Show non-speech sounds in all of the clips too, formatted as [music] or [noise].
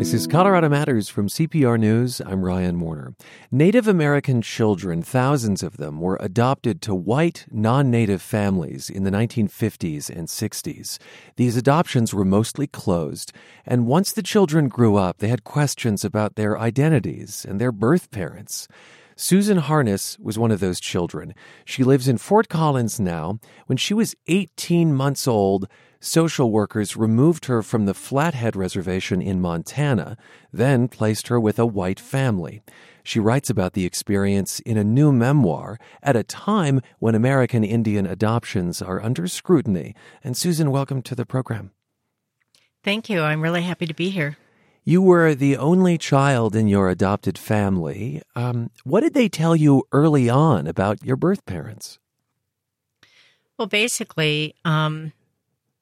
This is Colorado Matters from CPR News. I'm Ryan Warner. Native American children, thousands of them, were adopted to white, non native families in the 1950s and 60s. These adoptions were mostly closed, and once the children grew up, they had questions about their identities and their birth parents. Susan Harness was one of those children. She lives in Fort Collins now. When she was 18 months old, social workers removed her from the Flathead Reservation in Montana, then placed her with a white family. She writes about the experience in a new memoir at a time when American Indian adoptions are under scrutiny. And Susan, welcome to the program. Thank you. I'm really happy to be here. You were the only child in your adopted family. Um, what did they tell you early on about your birth parents? Well, basically, um,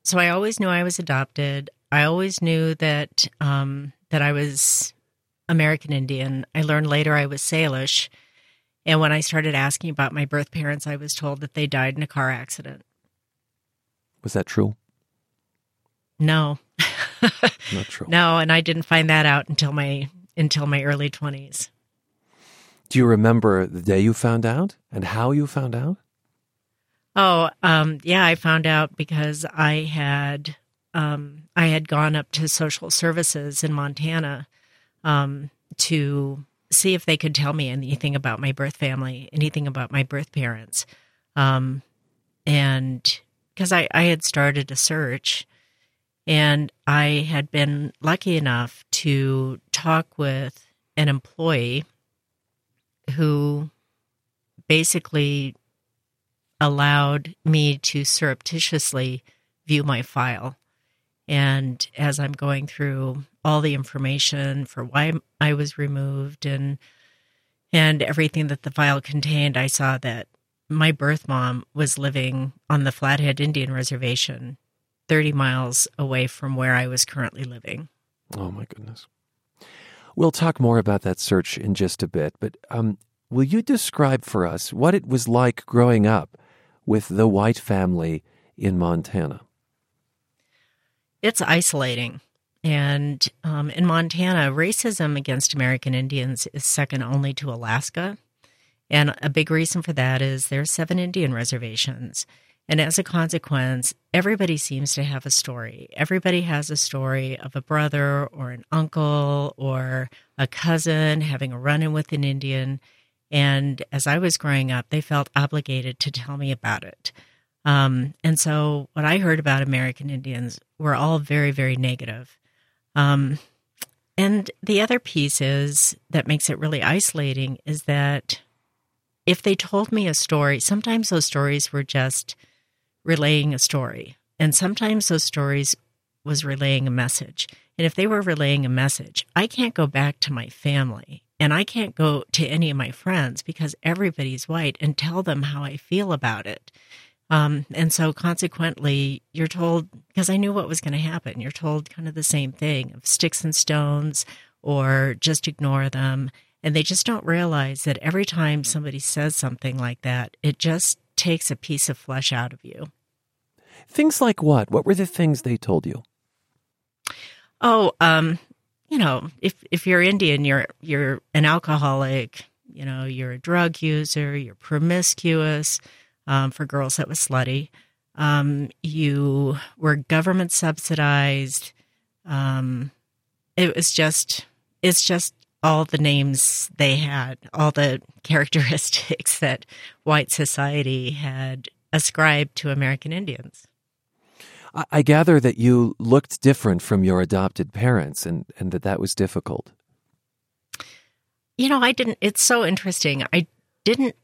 so I always knew I was adopted. I always knew that um, that I was American Indian. I learned later I was Salish, and when I started asking about my birth parents, I was told that they died in a car accident. Was that true? No, [laughs] not true. No, and I didn't find that out until my until my early twenties. Do you remember the day you found out and how you found out? Oh, um, yeah, I found out because I had um, I had gone up to social services in Montana um, to see if they could tell me anything about my birth family, anything about my birth parents, um, and because I, I had started a search, and I had been lucky enough to talk with an employee who basically allowed me to surreptitiously view my file. And as I'm going through all the information for why I was removed and and everything that the file contained, I saw that my birth mom was living on the Flathead Indian Reservation, 30 miles away from where I was currently living. Oh my goodness. We'll talk more about that search in just a bit, but um, will you describe for us what it was like growing up with the white family in Montana? It's isolating. And um, in Montana, racism against American Indians is second only to Alaska. And a big reason for that is there are seven Indian reservations. And as a consequence, everybody seems to have a story. Everybody has a story of a brother or an uncle or a cousin having a run in with an Indian. And as I was growing up, they felt obligated to tell me about it. Um, and so what I heard about American Indians were all very, very negative. Um, and the other piece is that makes it really isolating is that if they told me a story, sometimes those stories were just relaying a story. And sometimes those stories was relaying a message. And if they were relaying a message, I can't go back to my family and I can't go to any of my friends because everybody's white and tell them how I feel about it. Um, and so consequently, you're told, because I knew what was going to happen, you're told kind of the same thing of sticks and stones or just ignore them. And they just don't realize that every time somebody says something like that, it just takes a piece of flesh out of you. Things like what? What were the things they told you? Oh, um, you know, if if you're Indian, you're you're an alcoholic. You know, you're a drug user. You're promiscuous. Um, for girls, that was slutty. Um, you were government subsidized. Um, it was just, it's just all the names they had, all the [laughs] characteristics that white society had ascribed to American Indians. I gather that you looked different from your adopted parents and, and that that was difficult. You know, I didn't, it's so interesting. I didn't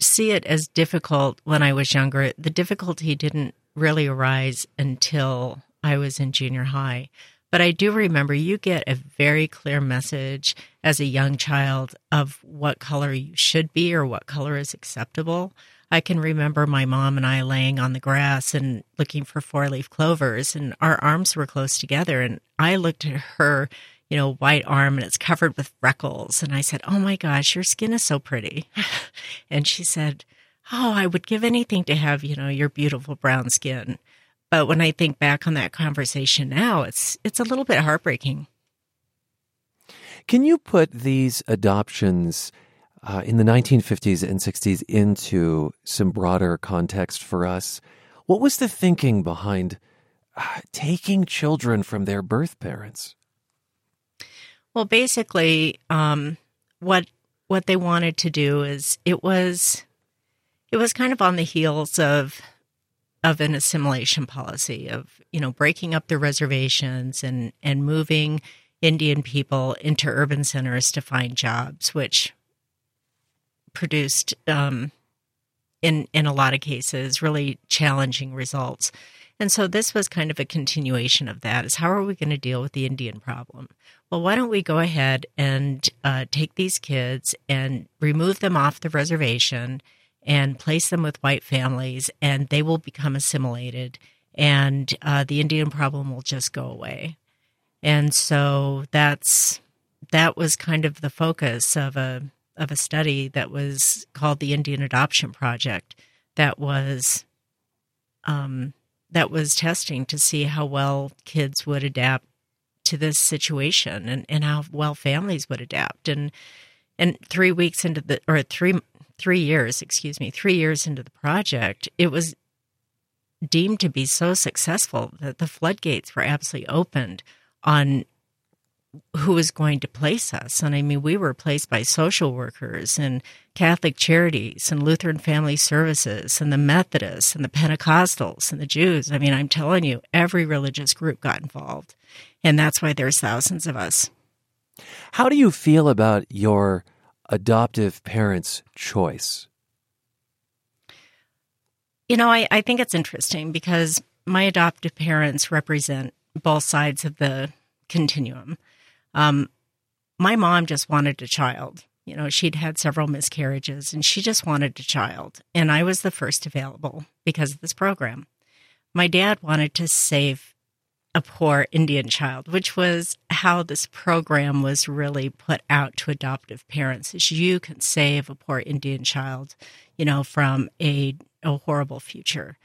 see it as difficult when I was younger. The difficulty didn't really arise until I was in junior high. But I do remember you get a very clear message as a young child of what color you should be or what color is acceptable. I can remember my mom and I laying on the grass and looking for four leaf clovers, and our arms were close together. And I looked at her, you know, white arm and it's covered with freckles. And I said, Oh my gosh, your skin is so pretty. [laughs] and she said, Oh, I would give anything to have, you know, your beautiful brown skin. But when I think back on that conversation now, it's it's a little bit heartbreaking. Can you put these adoptions uh, in the 1950s and 60s into some broader context for us? What was the thinking behind uh, taking children from their birth parents? Well, basically, um, what what they wanted to do is it was it was kind of on the heels of of an assimilation policy of you know breaking up the reservations and and moving Indian people into urban centers to find jobs, which produced um, in in a lot of cases really challenging results. And so this was kind of a continuation of that is how are we going to deal with the Indian problem? Well, why don't we go ahead and uh, take these kids and remove them off the reservation and place them with white families and they will become assimilated and uh, the Indian problem will just go away. And so that's that was kind of the focus of a of a study that was called the Indian Adoption Project that was um, that was testing to see how well kids would adapt to this situation and, and how well families would adapt. And and three weeks into the or three three years excuse me three years into the project it was deemed to be so successful that the floodgates were absolutely opened on who was going to place us. And I mean, we were placed by social workers and Catholic charities and Lutheran Family Services and the Methodists and the Pentecostals and the Jews. I mean, I'm telling you, every religious group got involved. And that's why there's thousands of us. How do you feel about your adoptive parents' choice? You know, I, I think it's interesting because my adoptive parents represent both sides of the continuum. Um, my mom just wanted a child. You know, she'd had several miscarriages and she just wanted a child. And I was the first available because of this program. My dad wanted to save a poor Indian child, which was how this program was really put out to adoptive parents is you can save a poor Indian child, you know, from a, a horrible future.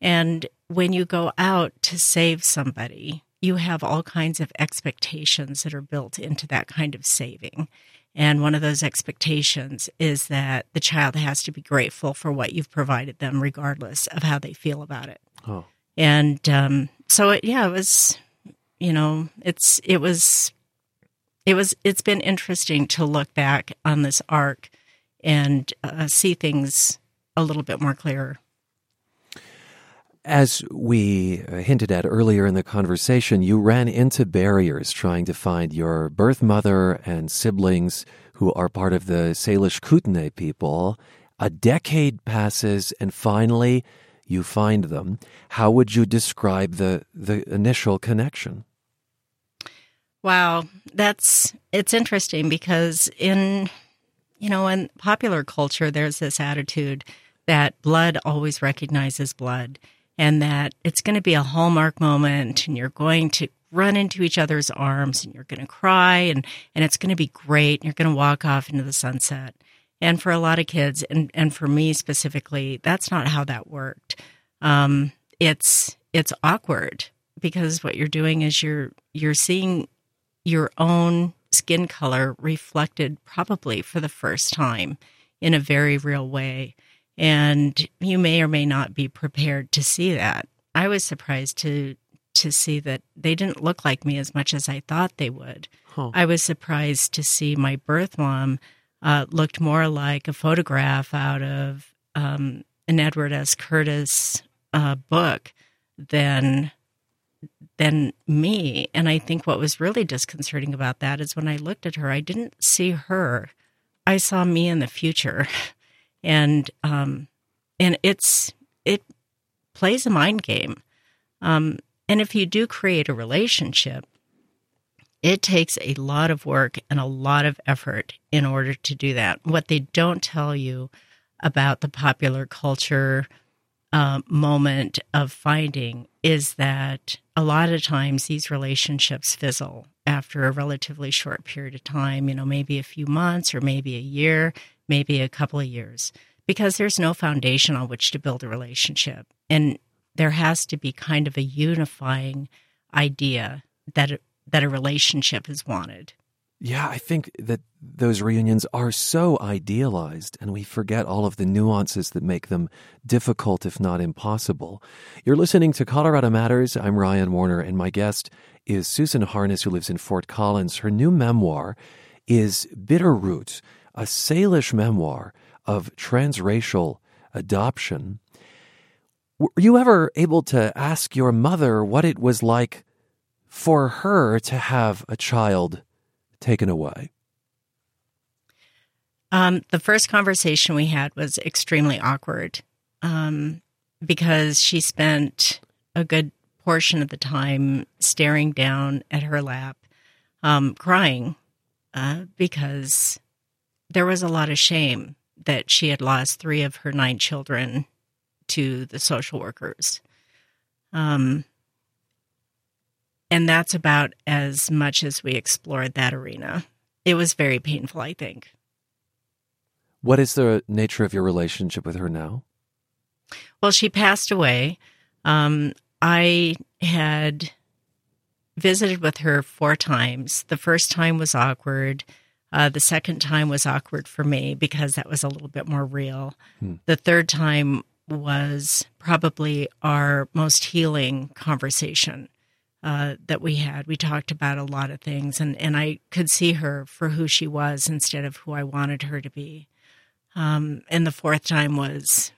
And when you go out to save somebody, you have all kinds of expectations that are built into that kind of saving. And one of those expectations is that the child has to be grateful for what you've provided them, regardless of how they feel about it. Oh. And um, so, it, yeah, it was, you know, it's it was, it was, it's been interesting to look back on this arc and uh, see things a little bit more clearer. As we uh, hinted at earlier in the conversation, you ran into barriers trying to find your birth mother and siblings who are part of the Salish Kootenai people. A decade passes and finally you find them. How would you describe the, the initial connection? Wow, that's it's interesting because in you know in popular culture there's this attitude that blood always recognizes blood and that it's going to be a hallmark moment and you're going to run into each other's arms and you're going to cry and, and it's going to be great and you're going to walk off into the sunset. And for a lot of kids, and, and for me specifically, that's not how that worked. Um, it's it's awkward because what you're doing is you're you're seeing your own skin color reflected probably for the first time in a very real way. And you may or may not be prepared to see that. I was surprised to to see that they didn't look like me as much as I thought they would. Huh. I was surprised to see my birth mom uh, looked more like a photograph out of um, an Edward S. Curtis uh, book than than me. And I think what was really disconcerting about that is when I looked at her, I didn't see her. I saw me in the future. [laughs] and um, and it's it plays a mind game. Um, and if you do create a relationship, it takes a lot of work and a lot of effort in order to do that. What they don't tell you about the popular culture uh, moment of finding is that a lot of times these relationships fizzle after a relatively short period of time, you know, maybe a few months or maybe a year maybe a couple of years, because there's no foundation on which to build a relationship. And there has to be kind of a unifying idea that that a relationship is wanted. Yeah, I think that those reunions are so idealized, and we forget all of the nuances that make them difficult, if not impossible. You're listening to Colorado Matters. I'm Ryan Warner, and my guest is Susan Harness, who lives in Fort Collins. Her new memoir is Bitter Bitterroot, a Salish memoir of transracial adoption. Were you ever able to ask your mother what it was like for her to have a child taken away? Um, the first conversation we had was extremely awkward um, because she spent a good portion of the time staring down at her lap, um, crying uh, because there was a lot of shame that she had lost three of her nine children to the social workers. Um, and that's about as much as we explored that arena. It was very painful, I think. What is the nature of your relationship with her now? Well, she passed away. Um, I had visited with her four times. The first time was awkward. Uh, the second time was awkward for me because that was a little bit more real. Hmm. The third time was probably our most healing conversation uh, that we had. We talked about a lot of things, and, and I could see her for who she was instead of who I wanted her to be. Um, and the fourth time was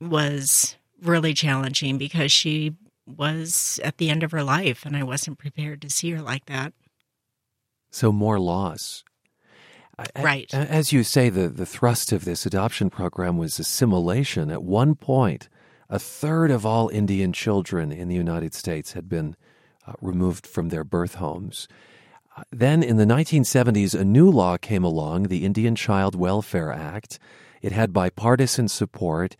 was really challenging because she was at the end of her life, and I wasn't prepared to see her like that. So more loss. Right. As you say, the, the thrust of this adoption program was assimilation. At one point, a third of all Indian children in the United States had been uh, removed from their birth homes. Uh, then in the 1970s, a new law came along, the Indian Child Welfare Act. It had bipartisan support,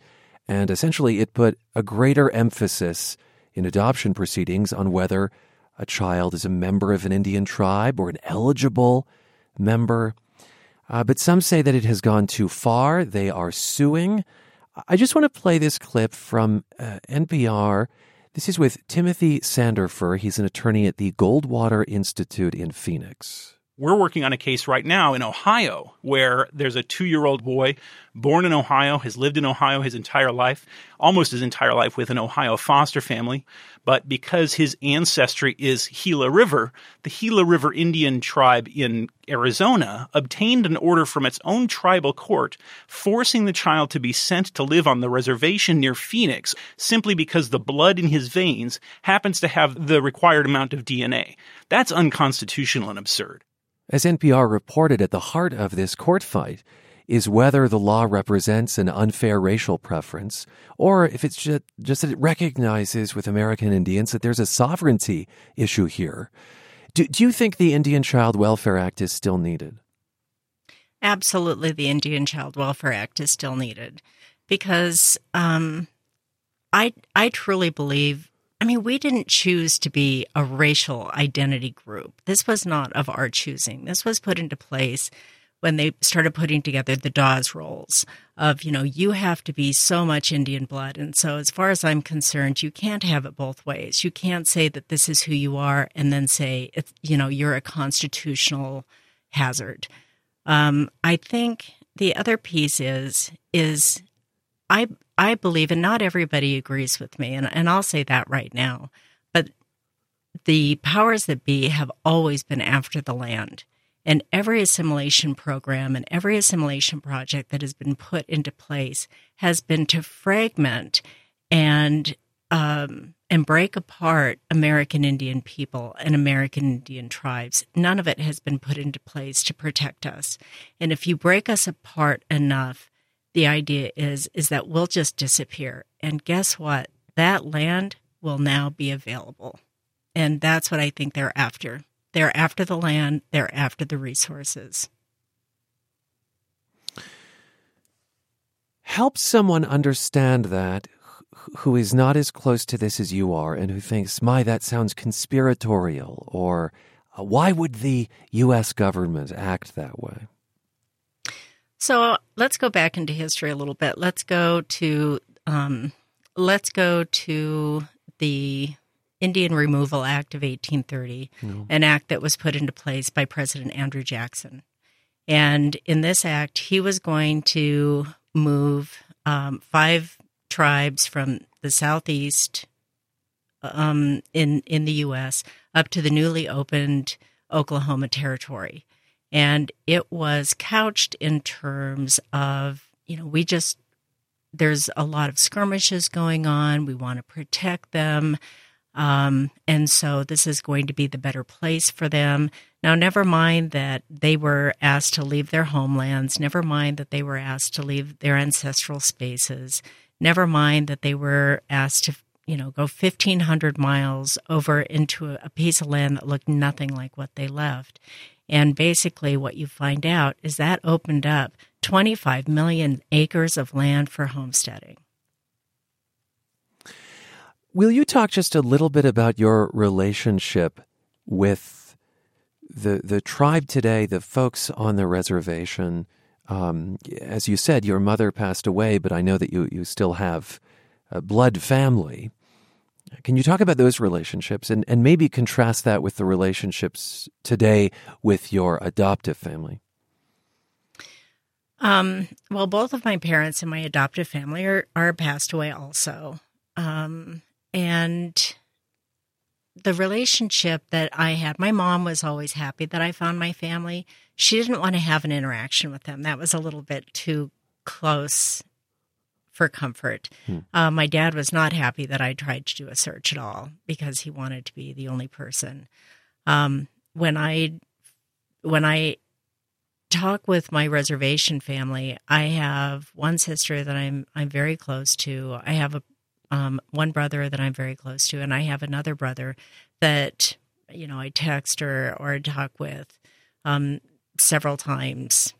and essentially it put a greater emphasis in adoption proceedings on whether a child is a member of an Indian tribe or an eligible member. Uh, but some say that it has gone too far. They are suing. I just want to play this clip from uh, NPR this is with Timothy Sandefur. He's an attorney at the Goldwater Institute in Phoenix. We're working on a case right now in Ohio where there's a two year old boy born in Ohio, has lived in Ohio his entire life, almost his entire life with an Ohio foster family. But because his ancestry is Gila River, the Gila River Indian tribe in Arizona obtained an order from its own tribal court forcing the child to be sent to live on the reservation near Phoenix simply because the blood in his veins happens to have the required amount of DNA. That's unconstitutional and absurd. As NPR reported, at the heart of this court fight is whether the law represents an unfair racial preference or if it's just, just that it recognizes with American Indians that there's a sovereignty issue here. Do, do you think the Indian Child Welfare Act is still needed? Absolutely, the Indian Child Welfare Act is still needed because um, I I truly believe I mean, we didn't choose to be a racial identity group. This was not of our choosing. This was put into place when they started putting together the Dawes rolls of, you know, you have to be so much Indian blood. And so, as far as I'm concerned, you can't have it both ways. You can't say that this is who you are and then say, you know, you're a constitutional hazard. Um, I think the other piece is, is I I believe, and not everybody agrees with me, and, and I'll say that right now, but the powers that be have always been after the land. And every assimilation program and every assimilation project that has been put into place has been to fragment and um, and break apart American Indian people and American Indian tribes. None of it has been put into place to protect us. And if you break us apart enough, the idea is is that we'll just disappear. And guess what? That land will now be available. And that's what I think they're after. They're after the land, they're after the resources. Help someone understand that who is not as close to this as you are and who thinks, my, that sounds conspiratorial, or why would the U.S. government act that way? So let's go back into history a little bit. Let's go to um, let's go to the Indian Removal Act of 1830, no. an act that was put into place by President Andrew Jackson. And in this act, he was going to move um, five tribes from the southeast um, in in the U.S. up to the newly opened Oklahoma Territory, and it was couched in terms of you know we just there's a lot of skirmishes going on. We want to protect them. Um, and so this is going to be the better place for them. Now, never mind that they were asked to leave their homelands, never mind that they were asked to leave their ancestral spaces, never mind that they were asked to, you know, go 1,500 miles over into a piece of land that looked nothing like what they left. And basically, what you find out is that opened up 25 million acres of land for homesteading. Will you talk just a little bit about your relationship with the the tribe today, the folks on the reservation? Um, as you said, your mother passed away, but I know that you you still have a blood family. Can you talk about those relationships and, and maybe contrast that with the relationships today with your adoptive family? Um, well, both of my parents and my adoptive family are, are passed away also. Um, and the relationship that I had, my mom was always happy that I found my family. She didn't want to have an interaction with them. That was a little bit too close for comfort. Hmm. Uh, my dad was not happy that I tried to do a search at all because he wanted to be the only person. Um, when I when I talk with my reservation family, I have one sister that I'm I'm very close to. I have a um, one brother that I'm very close to, and I have another brother that you know I text or or talk with um, several times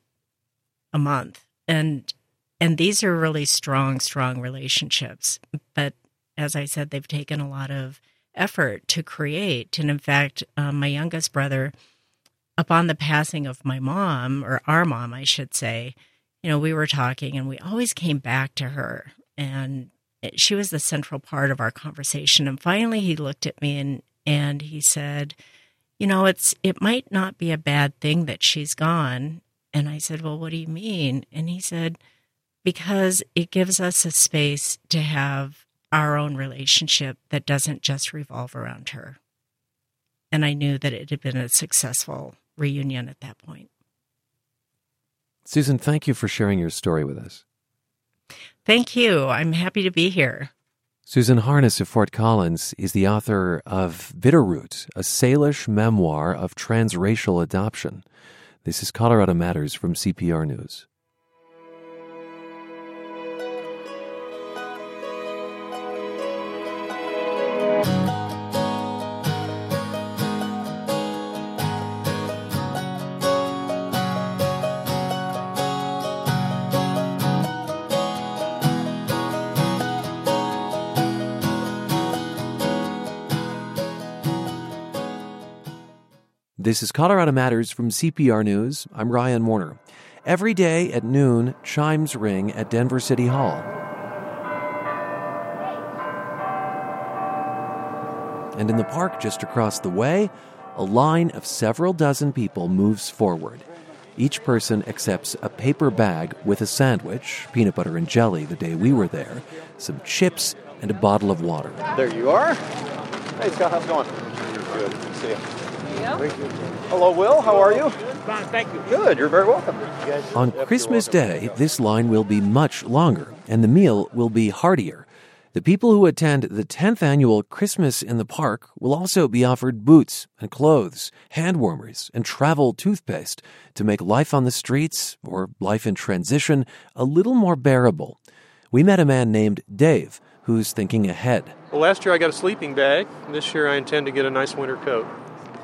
a month, and and these are really strong, strong relationships. But as I said, they've taken a lot of effort to create, and in fact, um, my youngest brother, upon the passing of my mom or our mom, I should say, you know, we were talking, and we always came back to her and she was the central part of our conversation. And finally, he looked at me and and he said, "You know, it's it might not be a bad thing that she's gone." And I said, "Well, what do you mean?" And he said, "Because it gives us a space to have our own relationship that doesn't just revolve around her." And I knew that it had been a successful reunion at that point. Susan, thank you for sharing your story with us. Thank you. I'm happy to be here. Susan Harness of Fort Collins is the author of Bitterroot, a Salish memoir of transracial adoption. This is Colorado Matters from CPR News. This is Colorado Matters from CPR News. I'm Ryan Warner. Every day at noon, chimes ring at Denver City Hall. And in the park just across the way, a line of several dozen people moves forward. Each person accepts a paper bag with a sandwich, peanut butter and jelly the day we were there, some chips, and a bottle of water. There you are. Hey, Scott, how's it going? Good. Good to see you. Hello, Will. How are you? Fine, thank you. Good. You're very welcome. On Christmas Day, this line will be much longer, and the meal will be heartier. The people who attend the 10th annual Christmas in the Park will also be offered boots and clothes, hand warmers, and travel toothpaste to make life on the streets, or life in transition, a little more bearable. We met a man named Dave who's thinking ahead. Well, last year I got a sleeping bag. This year I intend to get a nice winter coat.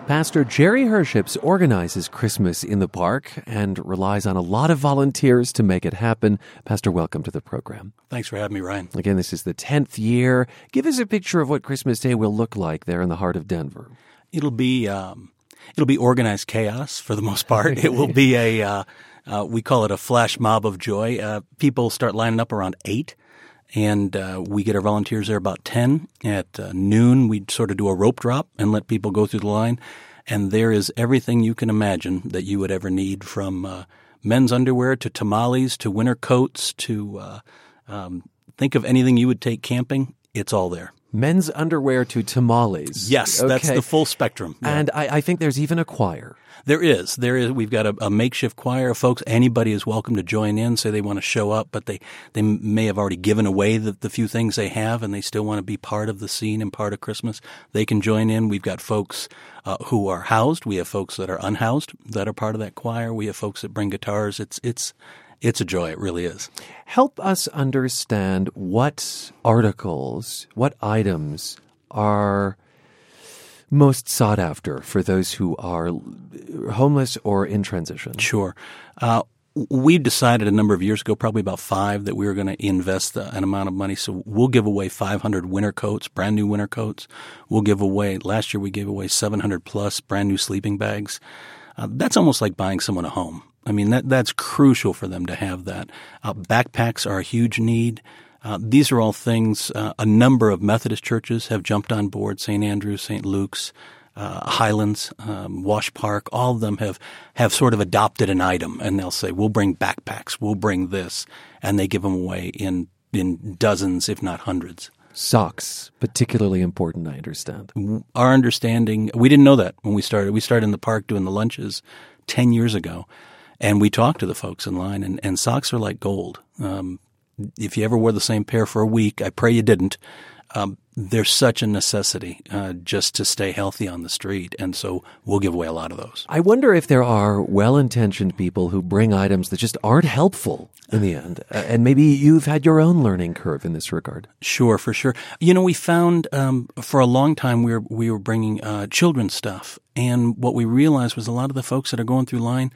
Pastor Jerry Herships organizes Christmas in the park and relies on a lot of volunteers to make it happen. Pastor, welcome to the program. Thanks for having me, Ryan. Again, this is the 10th year. Give us a picture of what Christmas Day will look like there in the heart of Denver. It'll be um, it'll be organized chaos for the most part. it will be a uh, uh, we call it a flash mob of joy. Uh, people start lining up around eight And uh, we get our volunteers there about 10. At uh, noon, we sort of do a rope drop and let people go through the line. And there is everything you can imagine that you would ever need from uh, men's underwear to tamales to winter coats to uh, um, think of anything you would take camping. It's all there. Men's underwear to tamales. Yes, that's the full spectrum. Yeah. And I, I think there's even a choir. There is. There is. We've got a, a makeshift choir of folks. Anybody is welcome to join in, say they want to show up, but they, they may have already given away the, the few things they have and they still want to be part of the scene and part of Christmas. They can join in. We've got folks uh, who are housed. We have folks that are unhoused that are part of that choir. We have folks that bring guitars. It's, it's, it's a joy. It really is. Help us understand what articles, what items are most sought after for those who are homeless or in transition. Sure. Uh, we decided a number of years ago, probably about five, that we were going to invest uh, an amount of money. So we'll give away 500 winter coats, brand new winter coats. We'll give away, last year we gave away 700 plus brand new sleeping bags. Uh, that's almost like buying someone a home. I mean, that, that's crucial for them to have that. Uh, backpacks are a huge need. Uh, these are all things uh, a number of Methodist churches have jumped on board, St. Andrews, St. Luke's, uh, Highlands, um, Wash Park, all of them have, have sort of adopted an item and they'll say, we'll bring backpacks, we'll bring this, and they give them away in, in dozens, if not hundreds. Socks, particularly important, I understand. Our understanding, we didn't know that when we started. We started in the park doing the lunches 10 years ago, and we talked to the folks in line, and, and socks are like gold. Um, if you ever wore the same pair for a week, I pray you didn't. Um, they're such a necessity uh, just to stay healthy on the street, and so we'll give away a lot of those. I wonder if there are well intentioned people who bring items that just aren't helpful in the end. Uh, and maybe you've had your own learning curve in this regard. Sure, for sure. You know, we found um, for a long time we were we were bringing uh, children's stuff, and what we realized was a lot of the folks that are going through line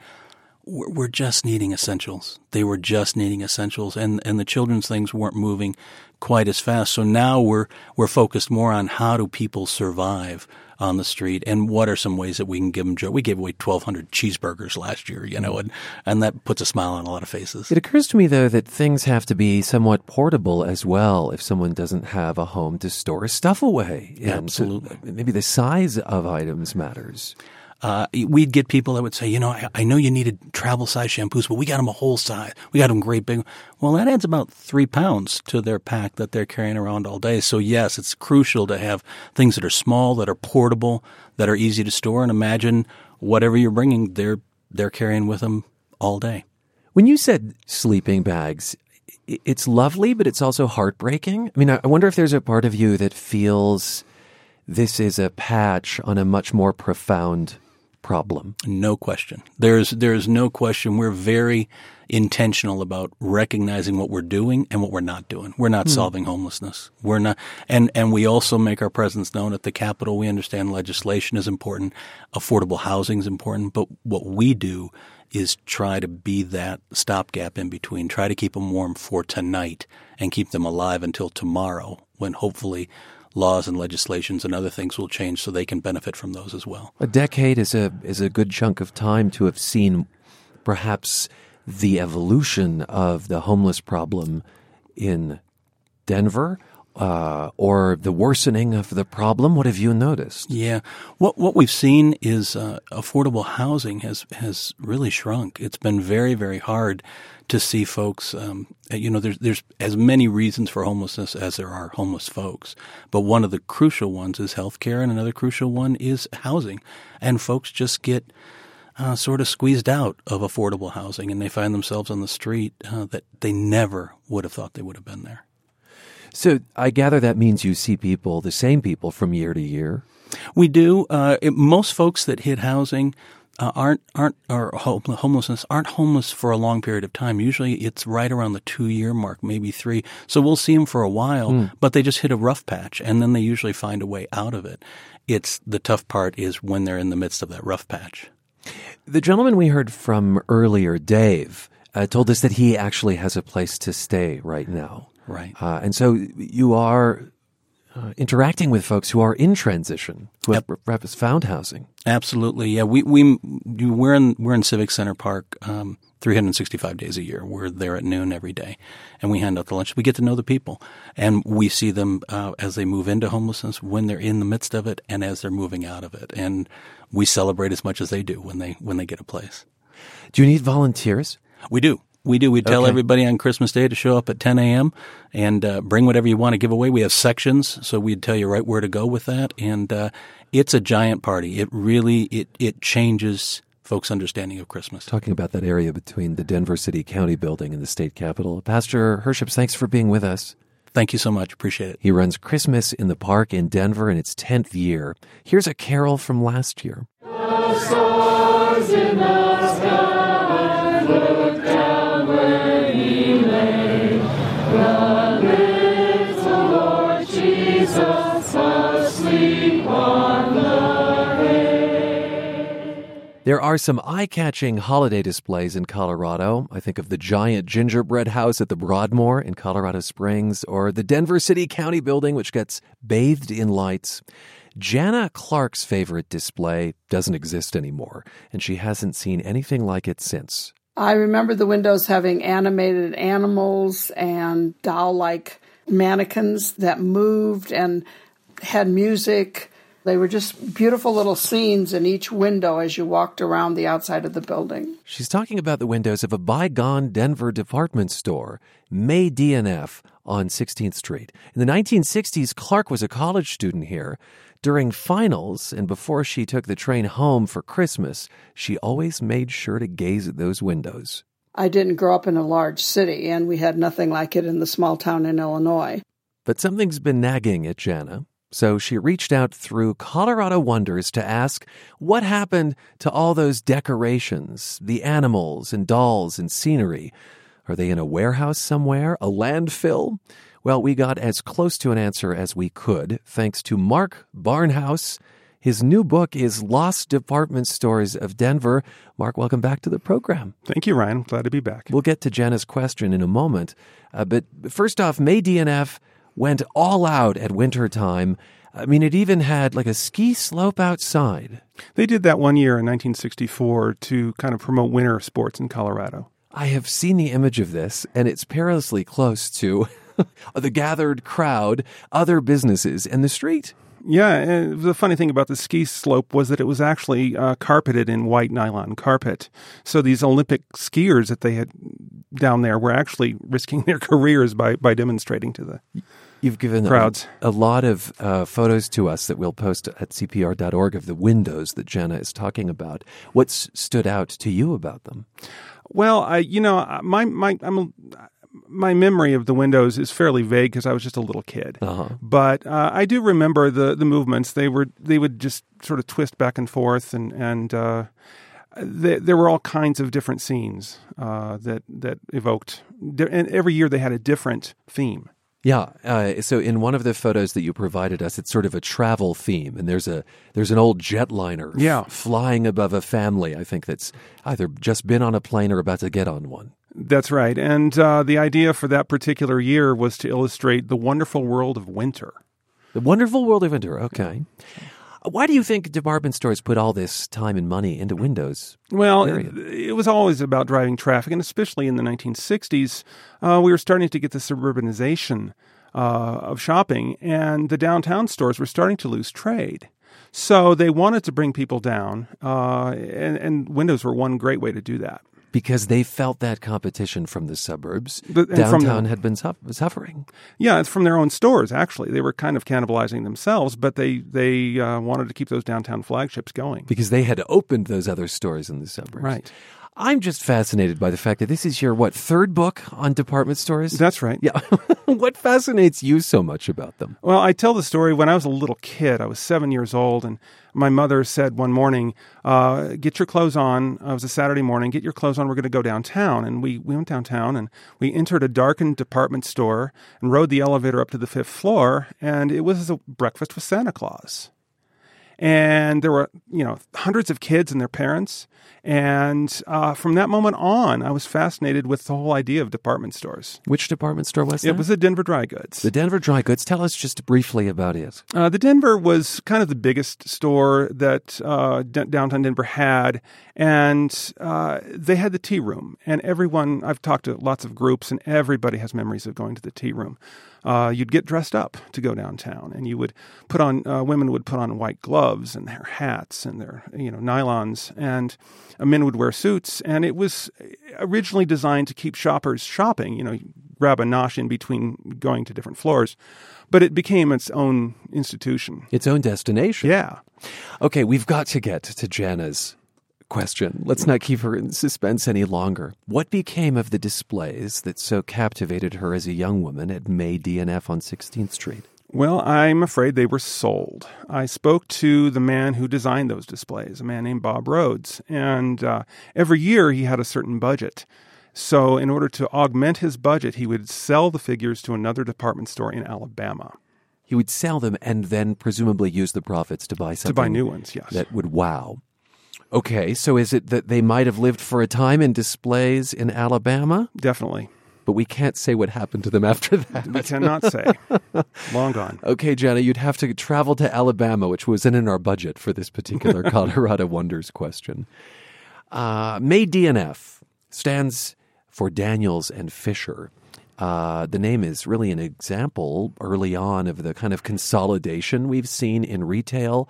were, just needing essentials. They were just needing essentials, and and the children's things weren't moving quite as fast. So now we're we're focused more on how do people survive on the street and what are some ways that we can give them joy. We gave away 1,200 cheeseburgers last year, you know, and, and that puts a smile on a lot of faces. It occurs to me, though, that things have to be somewhat portable as well if someone doesn't have a home to store stuff away. So Absolutely. maybe the size of items matters. Uh, we'd get people that would say, you know, I, I know you needed travel size shampoos, but we got them a whole size. We got them great big. Well, that adds about three pounds to their pack that they're carrying around all day. So yes, it's crucial to have things that are small, that are portable, that are easy to store. And imagine whatever you're bringing, they're they're carrying with them all day. When you said sleeping bags, it's lovely, but it's also heartbreaking. I mean, I I wonder if there's a part of you that feels this is a patch on a much more profound problem. No question. There's there's no question. We're very intentional about recognizing what we're doing and what we're not doing. We're not hmm. solving homelessness. We're not and and we also make our presence known at the Capitol. We understand legislation is important, affordable housing is important, but what we do is try to be that stopgap in between. Try to keep them warm for tonight and keep them alive until tomorrow when hopefully laws and legislations and other things will change so they can benefit from those as well. A decade is a is a good chunk of time to have seen perhaps the evolution of the homeless problem in Denver uh, or the worsening of the problem. What have you noticed? Yeah, what what we've seen is uh, affordable housing has has really shrunk. It's been very very hard to see folks. Um, you know, there's there's as many reasons for homelessness as there are homeless folks, but one of the crucial ones is healthcare, and another crucial one is housing, and folks just get. Uh, sort of squeezed out of affordable housing, and they find themselves on the street uh, that they never would have thought they would have been there. So I gather that means you see people, the same people, from year to year. We do. Uh, it, most folks that hit housing uh, aren't aren't or home, homelessness aren't homeless for a long period of time. Usually, it's right around the two year mark, maybe three. So we'll see them for a while, but they just hit a rough patch, and then they usually find a way out of it. It's the tough part is when they're in the midst of that rough patch. The gentleman we heard from earlier, Dave, uh, told us that he actually has a place to stay right now. Right. Uh, and so you are uh, interacting with folks who are in transition, who have perhaps found housing. Absolutely, yeah. We we we're in we're in Civic Center Park. Um, 365 days a year. We're there at noon every day, and we hand out the lunch. We get to know the people, and we see them uh, as they move into homelessness, when they're in the midst of it, and as they're moving out of it. And we celebrate as much as they do when they when they get a place. Do you need volunteers? We do. We do. We tell everybody on Christmas Day to show up at 10 a.m. and uh, bring whatever you want to give away. We have sections, so we'd tell you right where to go with that. And uh, it's a giant party. It really it it changes folks' understanding of Christmas. Talking about that area between the Denver City County building and the state capitol. Pastor Herships, thanks for being with us. Thank you so much. Appreciate it. He runs Christmas in the Park in Denver in its 10th year. Here's a carol from last year. There are some eye catching holiday displays in Colorado. I think of the giant gingerbread house at the Broadmoor in Colorado Springs, or the Denver City County building, which gets bathed in lights. Jana Clark's favorite display doesn't exist anymore, and she hasn't seen anything like it since. I remember the windows having animated animals and doll like mannequins that moved and had music. They were just beautiful little scenes in each window as you walked around the outside of the building. She's talking about the windows of a bygone Denver department store, May D&F, on 16th Street. In the 1960s, Clark was a college student here. During finals and before she took the train home for Christmas, she always made sure to gaze at those windows. I didn't grow up in a large city, and we had nothing like it in the small town in Illinois. But something's been nagging at Jana. So she reached out through Colorado Wonders to ask what happened to all those decorations, the animals and dolls and scenery. Are they in a warehouse somewhere? A landfill? Well, we got as close to an answer as we could, thanks to Mark Barnhouse. His new book is Lost Department Stores of Denver. Mark, welcome back to the program. Thank you, Ryan. Glad to be back. We'll get to Jenna's question in a moment. Uh, but first off, May D&F went all out at winter time. I mean, it even had like a ski slope outside. They did that one year in 1964 to kind of promote winter sports in Colorado. I have seen the image of this, and it's perilously close to [laughs] the gathered crowd, other businesses, and the street. Yeah, the funny thing about the ski slope was that it was actually uh, carpeted in white nylon carpet. So these Olympic skiers that they had down there were actually risking their [laughs] careers by, by demonstrating to the. You've given a- Crowds. A, lot of uh, photos to us that we'll post at cpr.org of the windows that Jenna is talking about. What's stood out to you about them? Well, I you know my my I'm a, my memory of the windows is fairly vague because I was just a little kid. Uh-huh. But uh, I do remember the the movements. They were they would just sort of twist back and forth, and and uh, there were all kinds of different scenes uh, that that evoked. And every year they had a different theme. Yeah. Uh, so in one of the photos that you provided us, it's sort of a travel theme, and there's a there's an old jetliner f- Yeah. flying above a family. I think that's either just been on a plane or about to get on one. That's right. And uh, the idea for that particular year was to illustrate the wonderful world of winter. The wonderful world of winter. Okay. Why do you think department stores put all this time and money into windows? Well, it, it was always about driving traffic, and especially in the 1960s, uh, we were starting to get the suburbanization uh, of shopping, and the downtown stores were starting to lose trade. So they wanted to bring people down, uh, and, and windows were one great way to do that. Because they felt that competition from the suburbs. But- and from the- Downtown had been suff- suffering. Yeah, it's from their own stores. Actually, they were kind of cannibalizing themselves, but they they uh, wanted to keep those downtown flagships going. because they had opened those other stores in the suburbs. Right. I'm just fascinated by the fact that this is your what third book on department stores. That's right. yeah. [laughs] what fascinates you so much about them? Well, I tell the story when I was a little kid. I was seven years old, and my mother said one morning, uh, "Get your clothes on." Uh, It was a Saturday morning. Get your clothes on. We're going to go downtown. And we, we went downtown, and we entered a darkened department store and rode the elevator up to the fifth floor. And it was a breakfast with Santa Claus. And there were you know hundreds of kids and their parents. And uh, from that moment on, I was fascinated with the whole idea of department stores. Which department store was that? It was the Denver Dry Goods. the Denver Dry Goods. Tell us just briefly about it. Uh, the Denver was kind of the biggest store that uh, d- downtown Denver had, and uh, they had the tea room. And everyone, I've talked to lots of groups, and everybody has memories of going to the tea room. Uh, you'd get dressed up to go downtown, and you would put on. Uh, women would put on white gloves and their hats and their you know nylons, and uh, men would wear suits. And it was originally designed to keep shoppers shopping. You know, grab a nosh in between going to different floors, but it became its own institution. Its own destination. Yeah. Okay, we've got to get to Jana's question. Let's not keep her in suspense any longer. What became of the displays that so captivated her as a young woman at May D&F on 16th Street? Well, I'm afraid they were sold. I spoke to the man who designed those displays, a man named Bob Rhodes, and uh, every year he had a certain budget. So, in order to augment his budget, he would sell the figures to another department store in Alabama He would sell them and then presumably use the profits to buy something to buy new ones. Yes. that would wow. Okay, so is it that they might have lived for a time in displays in Alabama, Definitely. but we can't say what happened to them [laughs] after that? We cannot say. Long gone. Okay, Jana, you'd have to travel to Alabama, which wasn't in our budget for this particular [laughs] Colorado Wonders question. Uh, May D&F stands for Daniels and Fisher. Uh, the name is really an example early on of the kind of consolidation we've seen in retail.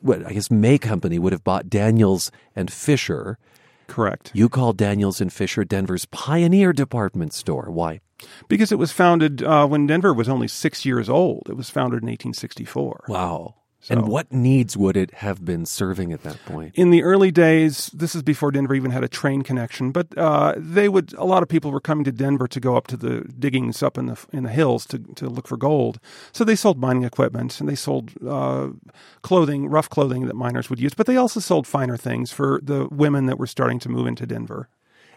What I guess May Company would have bought Daniels and Fisher. Correct. You call Daniels and Fisher Denver's pioneer department store. Why? Because it was founded uh, when Denver was only six years old. It was founded in 1864. Wow. So- and what needs would it have been serving at that point? in the early days, this is before Denver even had a train connection, but uh, they would. A lot of people were coming to Denver to go up to the diggings up in the in the hills to to look for gold. So they sold mining equipment and they sold uh, clothing, rough clothing that miners would use, but they also sold finer things for the women that were starting to move into Denver.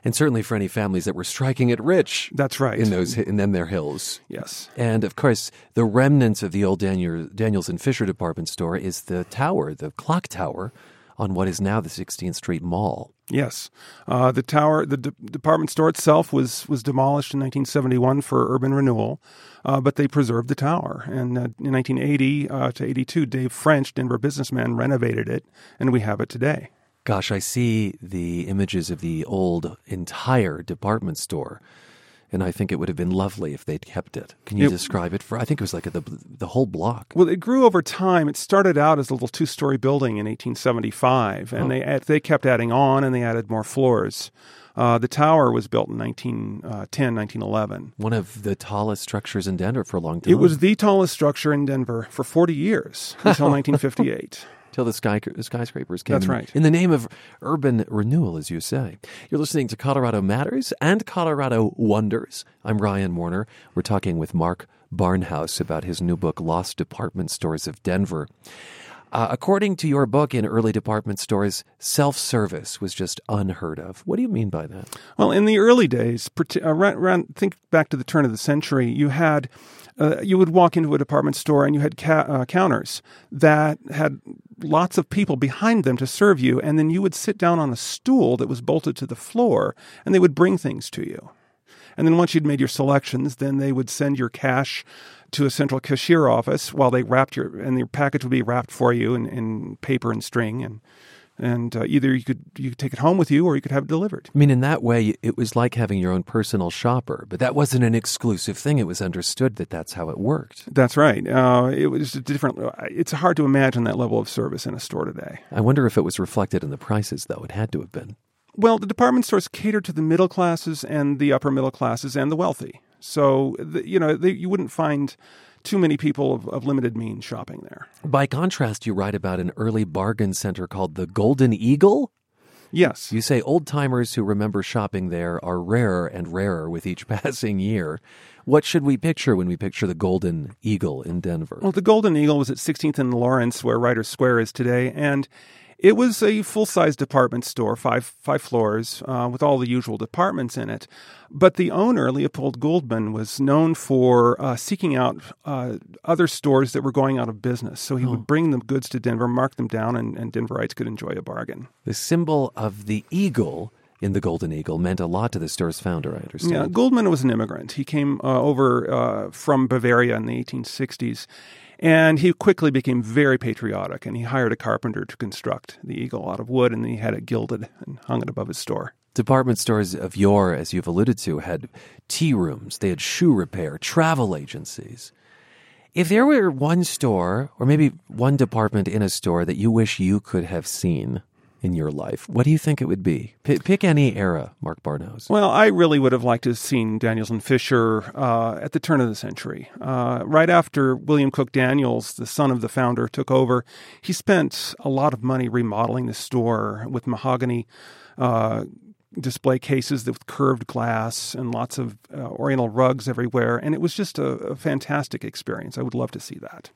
And certainly for any families that were striking it rich That's right. in those in them their hills. yes. And of course, the remnants of the old Daniel, Daniels and Fisher department store is the tower, the clock tower, on what is now the 16th Street Mall. Yes, uh, the tower, the de- department store itself was was demolished in 1971 for urban renewal, uh, but they preserved the tower. And uh, in 1980 uh, to 82, Dave French, Denver businessman, renovated it, and we have it today. Gosh, I see the images of the old entire department store, and I think it would have been lovely if they'd kept it. Can you It- describe it for? I think it was like the the whole block. Well, it grew over time. It started out as a little two-story building in 1875, and they they kept adding on, and they added more floors. Uh, the tower was built in uh, 1910, 1911. One of the tallest structures in Denver for a long time. It was the tallest structure in Denver for 40 years [laughs] until 1958. Till the sky skyscrapers came. That's right. In the name of urban renewal, as you say. You're listening to Colorado Matters and Colorado Wonders. I'm Ryan Warner. We're talking with Mark Barnhouse about his new book, Lost Department Stores of Denver. Uh, according to your book in early department stores, self service was just unheard of. What do you mean by that? Well, in the early days, around, around think back to the turn of the century, you had uh, you would walk into a department store and you had ca- uh, counters that had lots of people behind them to serve you, and then you would sit down on a stool that was bolted to the floor, and they would bring things to you. And then once you'd made your selections, then they would send your cash to a central cashier office while they wrapped your and your package would be wrapped for you in, in paper and string and and uh, either you could you could take it home with you or you could have it delivered. I mean, in that way, it was like having your own personal shopper, but that wasn't an exclusive thing. It was understood that that's how it worked. That's right. Uh, it was a different. It's hard to imagine that level of service in a store today. I wonder if it was reflected in the prices, though. It had to have been. Well, the department stores cater to the middle classes and the upper middle classes and the wealthy. So the, you know they, you wouldn't find too many people of, of limited means shopping there. By contrast, you write about an early bargain center called the Golden Eagle. Yes. You say old timers who remember shopping there are rarer and rarer with each [laughs] passing year. What should we picture when we picture the Golden Eagle in Denver? Well, the Golden Eagle was at 16th and Lawrence, where Writers Square is today, and It was a full size department store, five five floors, uh, with all the usual departments in it. But the owner, Leopold Goldman, was known for uh, seeking out uh, other stores that were going out of business. So he Oh. would bring the goods to Denver, mark them down, and, and Denverites could enjoy a bargain. The symbol of the eagle in the Golden Eagle meant a lot to the store's founder, I understand. Yeah, Goldman was an immigrant. He came uh, over uh, from Bavaria in the 1860s, and he quickly became very patriotic. And he hired a carpenter to construct the eagle out of wood, and he had it gilded and hung it above his store. Department stores of yore, as you've alluded to, had tea rooms, they had shoe repair, travel agencies. If there were one store, or maybe one department in a store that you wish you could have seen in your life, what do you think it would be? P- pick any era, Mark Barnhouse. Well, I really would have liked to have seen Daniels and Fisher uh, at the turn of the century. Uh, right after William Cook Daniels, the son of the founder, took over, he spent a lot of money remodeling the store with mahogany uh, display cases with curved glass and lots of uh, oriental rugs everywhere. And it was just a, a fantastic experience. I would love to see that.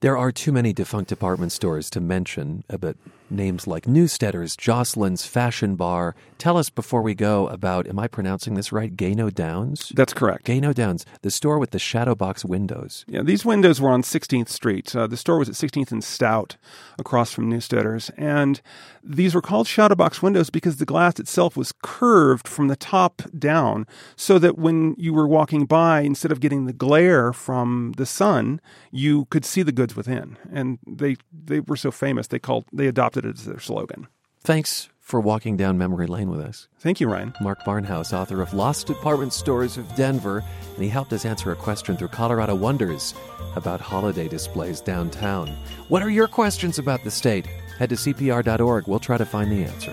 There are too many defunct department stores to mention, uh, but names like Neusteter's, Joslin's, Fashion Bar. Tell us before we go about, am I pronouncing this right? Gano Downs? That's correct. Gano Downs, the store with the shadow box windows. Yeah, these windows were on 16th Street. Uh, the store was at 16th and Stout, across from Neusteter's, and these were called shadowbox windows because the glass itself was curved from the top down, so that when you were walking by, instead of getting the glare from the sun, you could see the goods within. And they they were so famous, they called they adopted it as their slogan. Thanks for walking down memory lane with us. Thank you, Ryan. Mark Barnhouse, author of Lost Department Stores of Denver, and he helped us answer a question through Colorado Wonders about holiday displays downtown. What are your questions about the state? Head to CPR.org. We'll try to find the answer.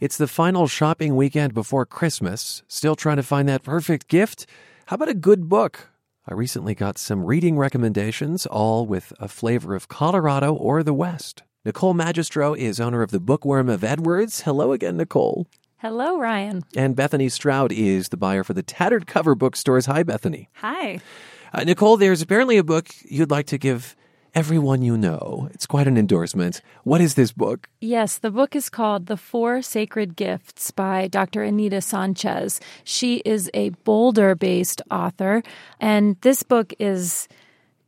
It's the final shopping weekend before Christmas. Still trying to find that perfect gift? How about a good book? I recently got some reading recommendations, all with a flavor of Colorado or the West. Nicole Magistro is owner of the Bookworm of Edwards. Hello again, Nicole. Hello, Ryan. And Bethany Stroud is the buyer for the Tattered Cover Bookstores. Hi, Bethany. Hi. Uh, Nicole, there's apparently a book you'd like to give everyone you know. It's quite an endorsement. What is this book? Yes, the book is called The Four Sacred Gifts by Dr. Anita Sanchez. She is a Boulder based author, and this book is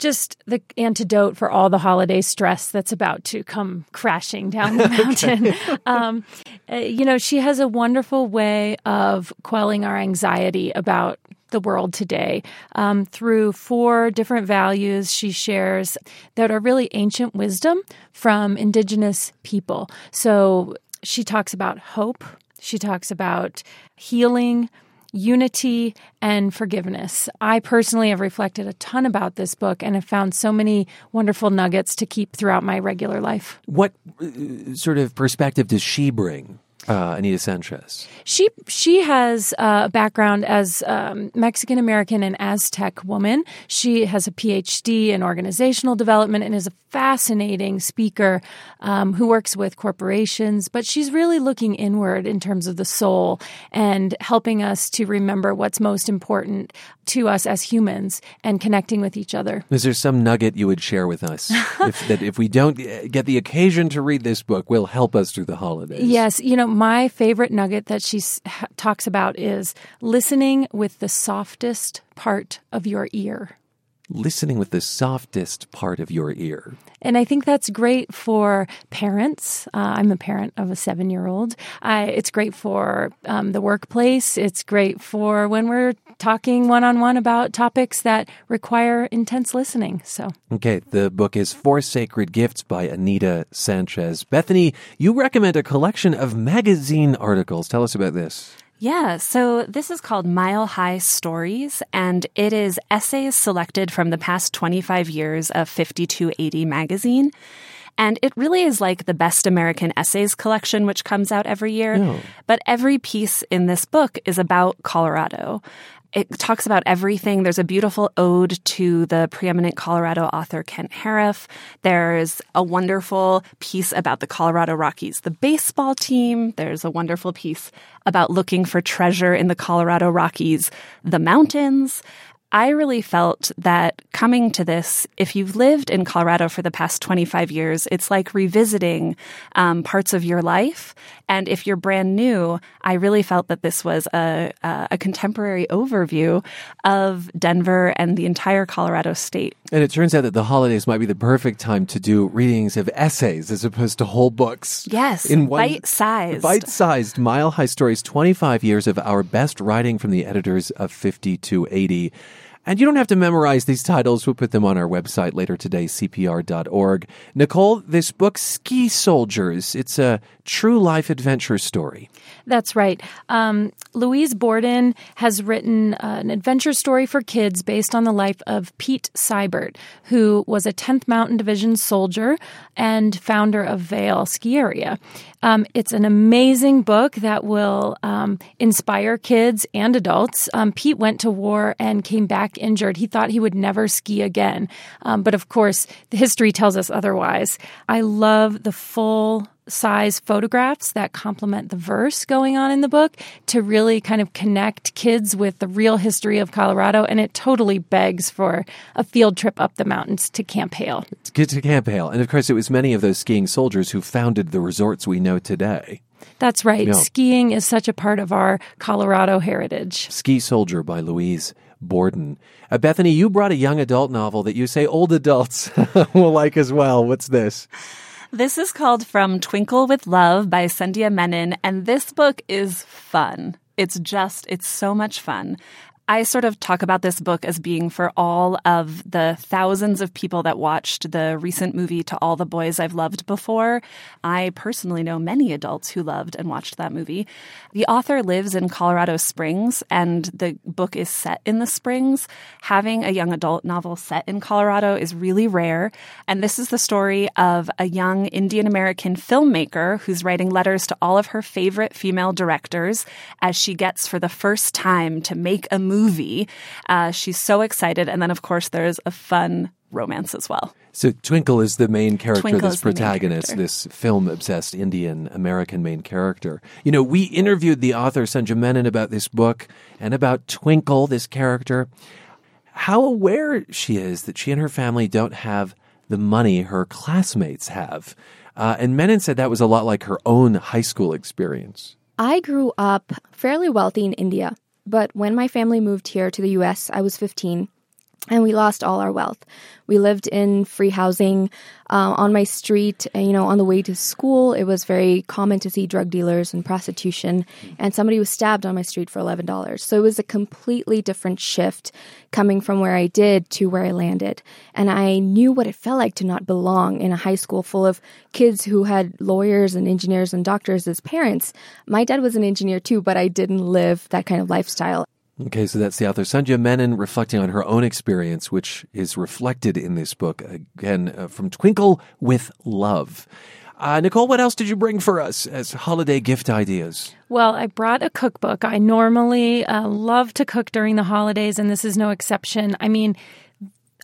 just the antidote for all the holiday stress that's about to come crashing down the [laughs] mountain. [laughs] um, uh, you know, she has a wonderful way of quelling our anxiety about the world today um, through four different values she shares that are really ancient wisdom from indigenous people. So she talks about hope, she talks about healing, unity, and forgiveness. I personally have reflected a ton about this book and have found so many wonderful nuggets to keep throughout my regular life. What uh, sort of perspective does she bring, uh, Anita Sanchez? She she has a background as um, Mexican American and Aztec woman. She has a PhD in organizational development and is a fascinating speaker um, who works with corporations. But she's really looking inward in terms of the soul and helping us to remember what's most important to us as humans and connecting with each other. Is there some nugget you would share with us [laughs] if, that if we don't uh, get the occasion to read this book, will help us through the holidays? Yes, you know, my favorite nugget that she talks about is listening with the softest part of your ear. Listening with the softest part of your ear. And I think that's great for parents. Uh, I'm a parent of a seven year old. It's great for um, the workplace. It's great for when we're talking one on one about topics that require intense listening. So, Okay, the book is Four Sacred Gifts by Anita Sanchez. Bethany, you recommend a collection of magazine articles. Tell us about this. Yeah, so this is called Mile High Stories, and it is essays selected from the past 25 years of 5280 magazine. And it really is like the Best American Essays collection, which comes out every year. Oh. But every piece in this book is about Colorado. It talks about everything. There's a beautiful ode to the preeminent Colorado author Kent Haruf. There's a wonderful piece about the Colorado Rockies, the baseball team. There's a wonderful piece about looking for treasure in the Colorado Rockies, the mountains. I really felt that coming to this, if you've lived in Colorado for the past 25 years, it's like revisiting um, parts of your life. And if you're brand new, I really felt that this was a, a contemporary overview of Denver and the entire Colorado state. And it turns out that the holidays might be the perfect time to do readings of essays as opposed to whole books. Yes, in bite sized. Bite sized Mile High Stories 25 years of our best writing from the editors of 5280. And you don't have to memorize these titles. We'll put them on our website later today, cpr.org. Nicole, this book, Ski Soldiers, it's a true life adventure story. That's right. Um, Louise Borden has written uh, an adventure story for kids based on the life of Pete Seibert, who was a 10th Mountain Division soldier and founder of Vail Ski Area. Um, it's an amazing book that will um, inspire kids and adults. Um, Pete went to war and came back injured. He thought he would never ski again. Um, but of course, the history tells us otherwise. I love the full size photographs that complement the verse going on in the book to really kind of connect kids with the real history of Colorado. And it totally begs for a field trip up the mountains to Camp Hale. It's good to Camp Hale. And of course, it was many of those skiing soldiers who founded the resorts we know today. That's right. Skiing is such a part of our Colorado heritage. Ski Soldier by Louise Borden. Uh, Bethany, you brought a young adult novel that you say old adults [laughs] will like as well. What's this? This is called From Twinkle with Love by Sandhya Menon, and this book is fun. It's just, it's so much fun. I sort of talk about this book as being for all of the thousands of people that watched the recent movie To All the Boys I've Loved Before. I personally know many adults who loved and watched that movie. The author lives in Colorado Springs and the book is set in the Springs. Having a young adult novel set in Colorado is really rare. And this is the story of a young Indian American filmmaker who's writing letters to all of her favorite female directors as she gets for the first time to make a movie movie. Uh, she's so excited. And then, of course, there's a fun romance as well. So Twinkle is the main character, Twinkle this protagonist, character. this film obsessed Indian American main character. You know, we interviewed the author Sandhya Menon about this book and about Twinkle, this character. How aware she is that she and her family don't have the money her classmates have. Uh, and Menon said that was a lot like her own high school experience. I grew up fairly wealthy in India. But when my family moved here to the US, I was 15 and we lost all our wealth. We lived in free housing uh, on my street. And, you know, on the way to school, it was very common to see drug dealers and prostitution. And somebody was stabbed on my street for eleven dollars. So it was a completely different shift coming from where I did to where I landed. And I knew what it felt like to not belong in a high school full of kids who had lawyers and engineers and doctors as parents. My dad was an engineer too, but I didn't live that kind of lifestyle. Okay, so that's the author Sandhya Menon reflecting on her own experience, which is reflected in this book. Again, uh, from Twinkle with Love. Uh, Nicole, what else did you bring for us as holiday gift ideas? Well, I brought a cookbook. I normally uh, love to cook during the holidays, and this is no exception. I mean,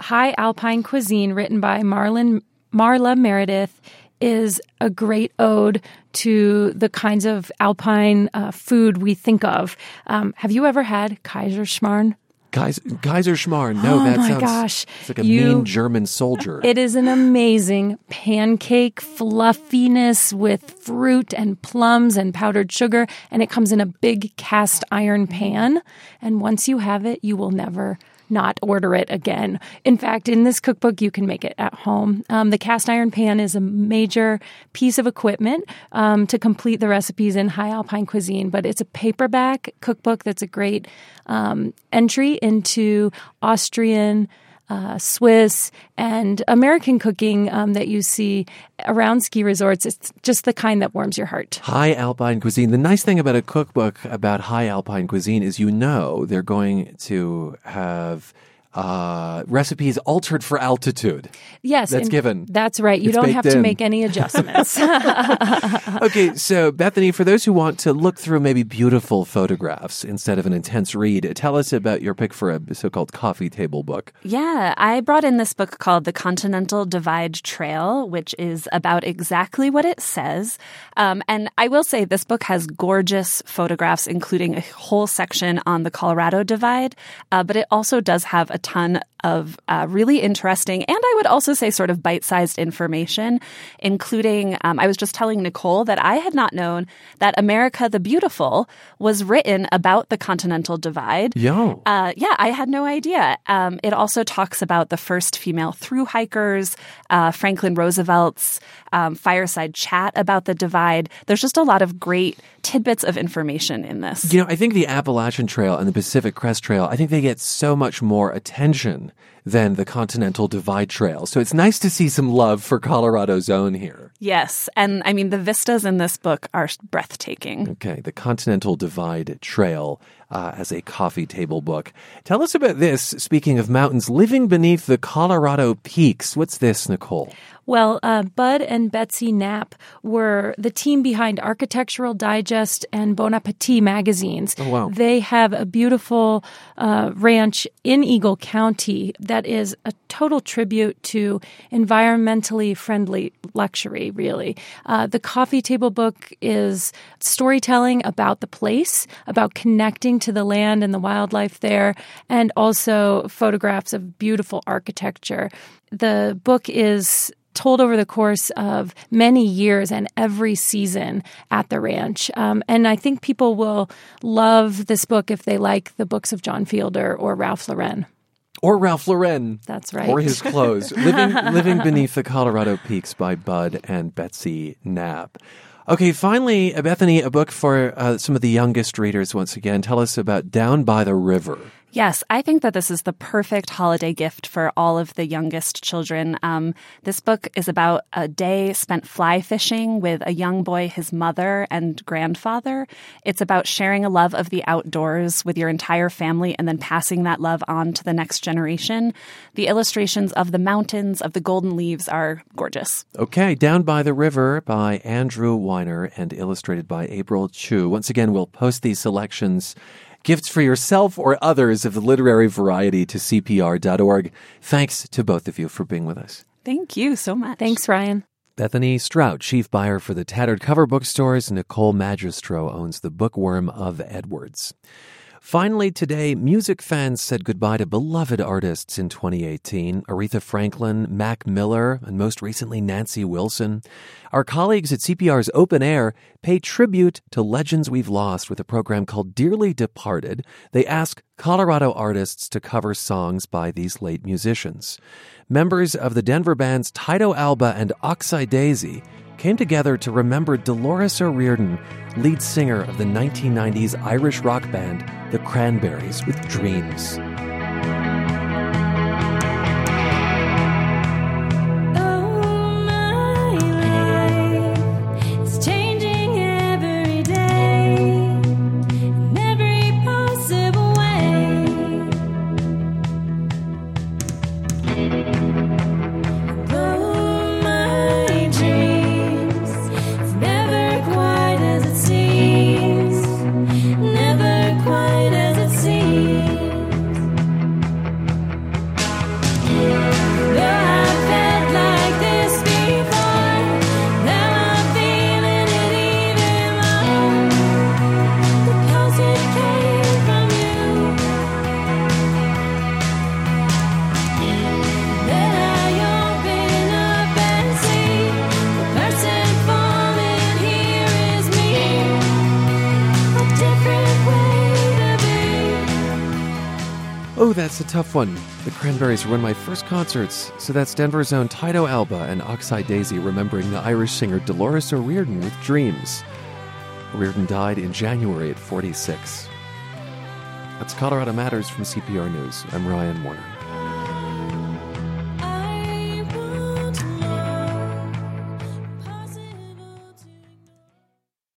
High Alpine Cuisine, written by Marlon, Marla Meridith, is a great ode to the kinds of alpine uh, food we think of. Um, have you ever had Kaiserschmarrn? Kaiser, Kaiserschmarrn. No, oh that my sounds gosh. It's like a you, mean German soldier. It is an amazing pancake fluffiness with fruit and plums and powdered sugar, and it comes in a big cast iron pan. And once you have it, you will never not order it again. In fact, in this cookbook, you can make it at home. Um, the cast iron pan is a major piece of equipment um, to complete the recipes in high alpine cuisine, but it's a paperback cookbook that's a great um, entry into Austrian uh, Swiss and American cooking um, that you see around ski resorts. It's just the kind that warms your heart. High alpine cuisine. The nice thing about a cookbook about high alpine cuisine is you know they're going to have uh, recipes altered for altitude. Yes, That's given. That's right. You It's don't have to make any adjustments. [laughs] [laughs] okay, so Bethany, for those who want to look through maybe beautiful photographs instead of an intense read, tell us about your pick for a so called coffee table book. Yeah, I brought in this book called The Continental Divide Trail, which is about exactly what it says. Um, and I will say this book has gorgeous photographs, including a whole section on the Colorado Divide, uh, but it also does have a ton of uh, really interesting and I would also say sort of bite sized information, including um, I was just telling Nicole that I had not known that America the Beautiful was written about the Continental Divide. Yo. Uh, yeah, I had no idea. Um, it also talks about the first female through hikers, uh, Franklin Roosevelt's um, fireside chat about the divide. There's just a lot of great tidbits of information in this. You know, I think the Appalachian Trail and the Pacific Crest Trail, I think they get so much more attention attention than the Continental Divide Trail. So it's nice to see some love for Colorado's own here. Yes, and I mean the vistas in this book are breathtaking. Okay, the Continental Divide Trail uh, as a coffee table book. Tell us about this. Speaking of mountains, living beneath the Colorado peaks. What's this, Nicole? Well, uh, Bud and Betsy Knapp were the team behind Architectural Digest and Bon Appetit magazines. Oh, wow. They have a beautiful uh, ranch in Eagle County that is a total tribute to environmentally friendly luxury, really. Uh, the coffee table book is storytelling about the place, about connecting to the land and the wildlife there, and also photographs of beautiful architecture. The book is told over the course of many years and every season at the ranch. Um, and I think people will love this book if they like the books of John Fielder or Ralph Lauren. Or Ralph Lauren. That's right. Or his clothes. [laughs] living, living Beneath the Colorado Peaks by Bud and Betsy Knapp. Okay, finally, Bethany, a book for uh, some of the youngest readers once again. Tell us about Down by the River. Yes, I think that this is the perfect holiday gift for all of the youngest children. Um, this book is about a day spent fly fishing with a young boy, his mother, and grandfather. It's about sharing a love of the outdoors with your entire family and then passing that love on to the next generation. The illustrations of the mountains, of the golden leaves are gorgeous. Okay, Down by the River by Andrew Weiner and illustrated by April Chu. Once again, we'll post these selections. Gifts for yourself or others of the literary variety to CPR.org. Thanks to both of you for being with us. Thank you so much. Thanks, Ryan. Bethany Strout, chief buyer for the Tattered Cover Bookstores. Nicole Magistro owns the Bookworm of Edwards. Finally, today, music fans said goodbye to beloved artists in 2018 Aretha Franklin, Mac Miller, and most recently Nancy Wilson. Our colleagues at CPR's Open Air pay tribute to legends we've lost with a program called Dearly Departed. They ask Colorado artists to cover songs by these late musicians. Members of the Denver bands Tyto Alba and Oxide Daisy came together to remember Dolores O'Riordan, lead singer of the 1990s Irish rock band The Cranberries, with Dreams. Tough one. The Cranberries were one of my first concerts, so that's Denver's own Tyto Alba and Oxide Daisy remembering the Irish singer Dolores O'Riordan with Dreams. O'Riordan died in January at 46. That's Colorado Matters from CPR News. I'm Ryan Warner.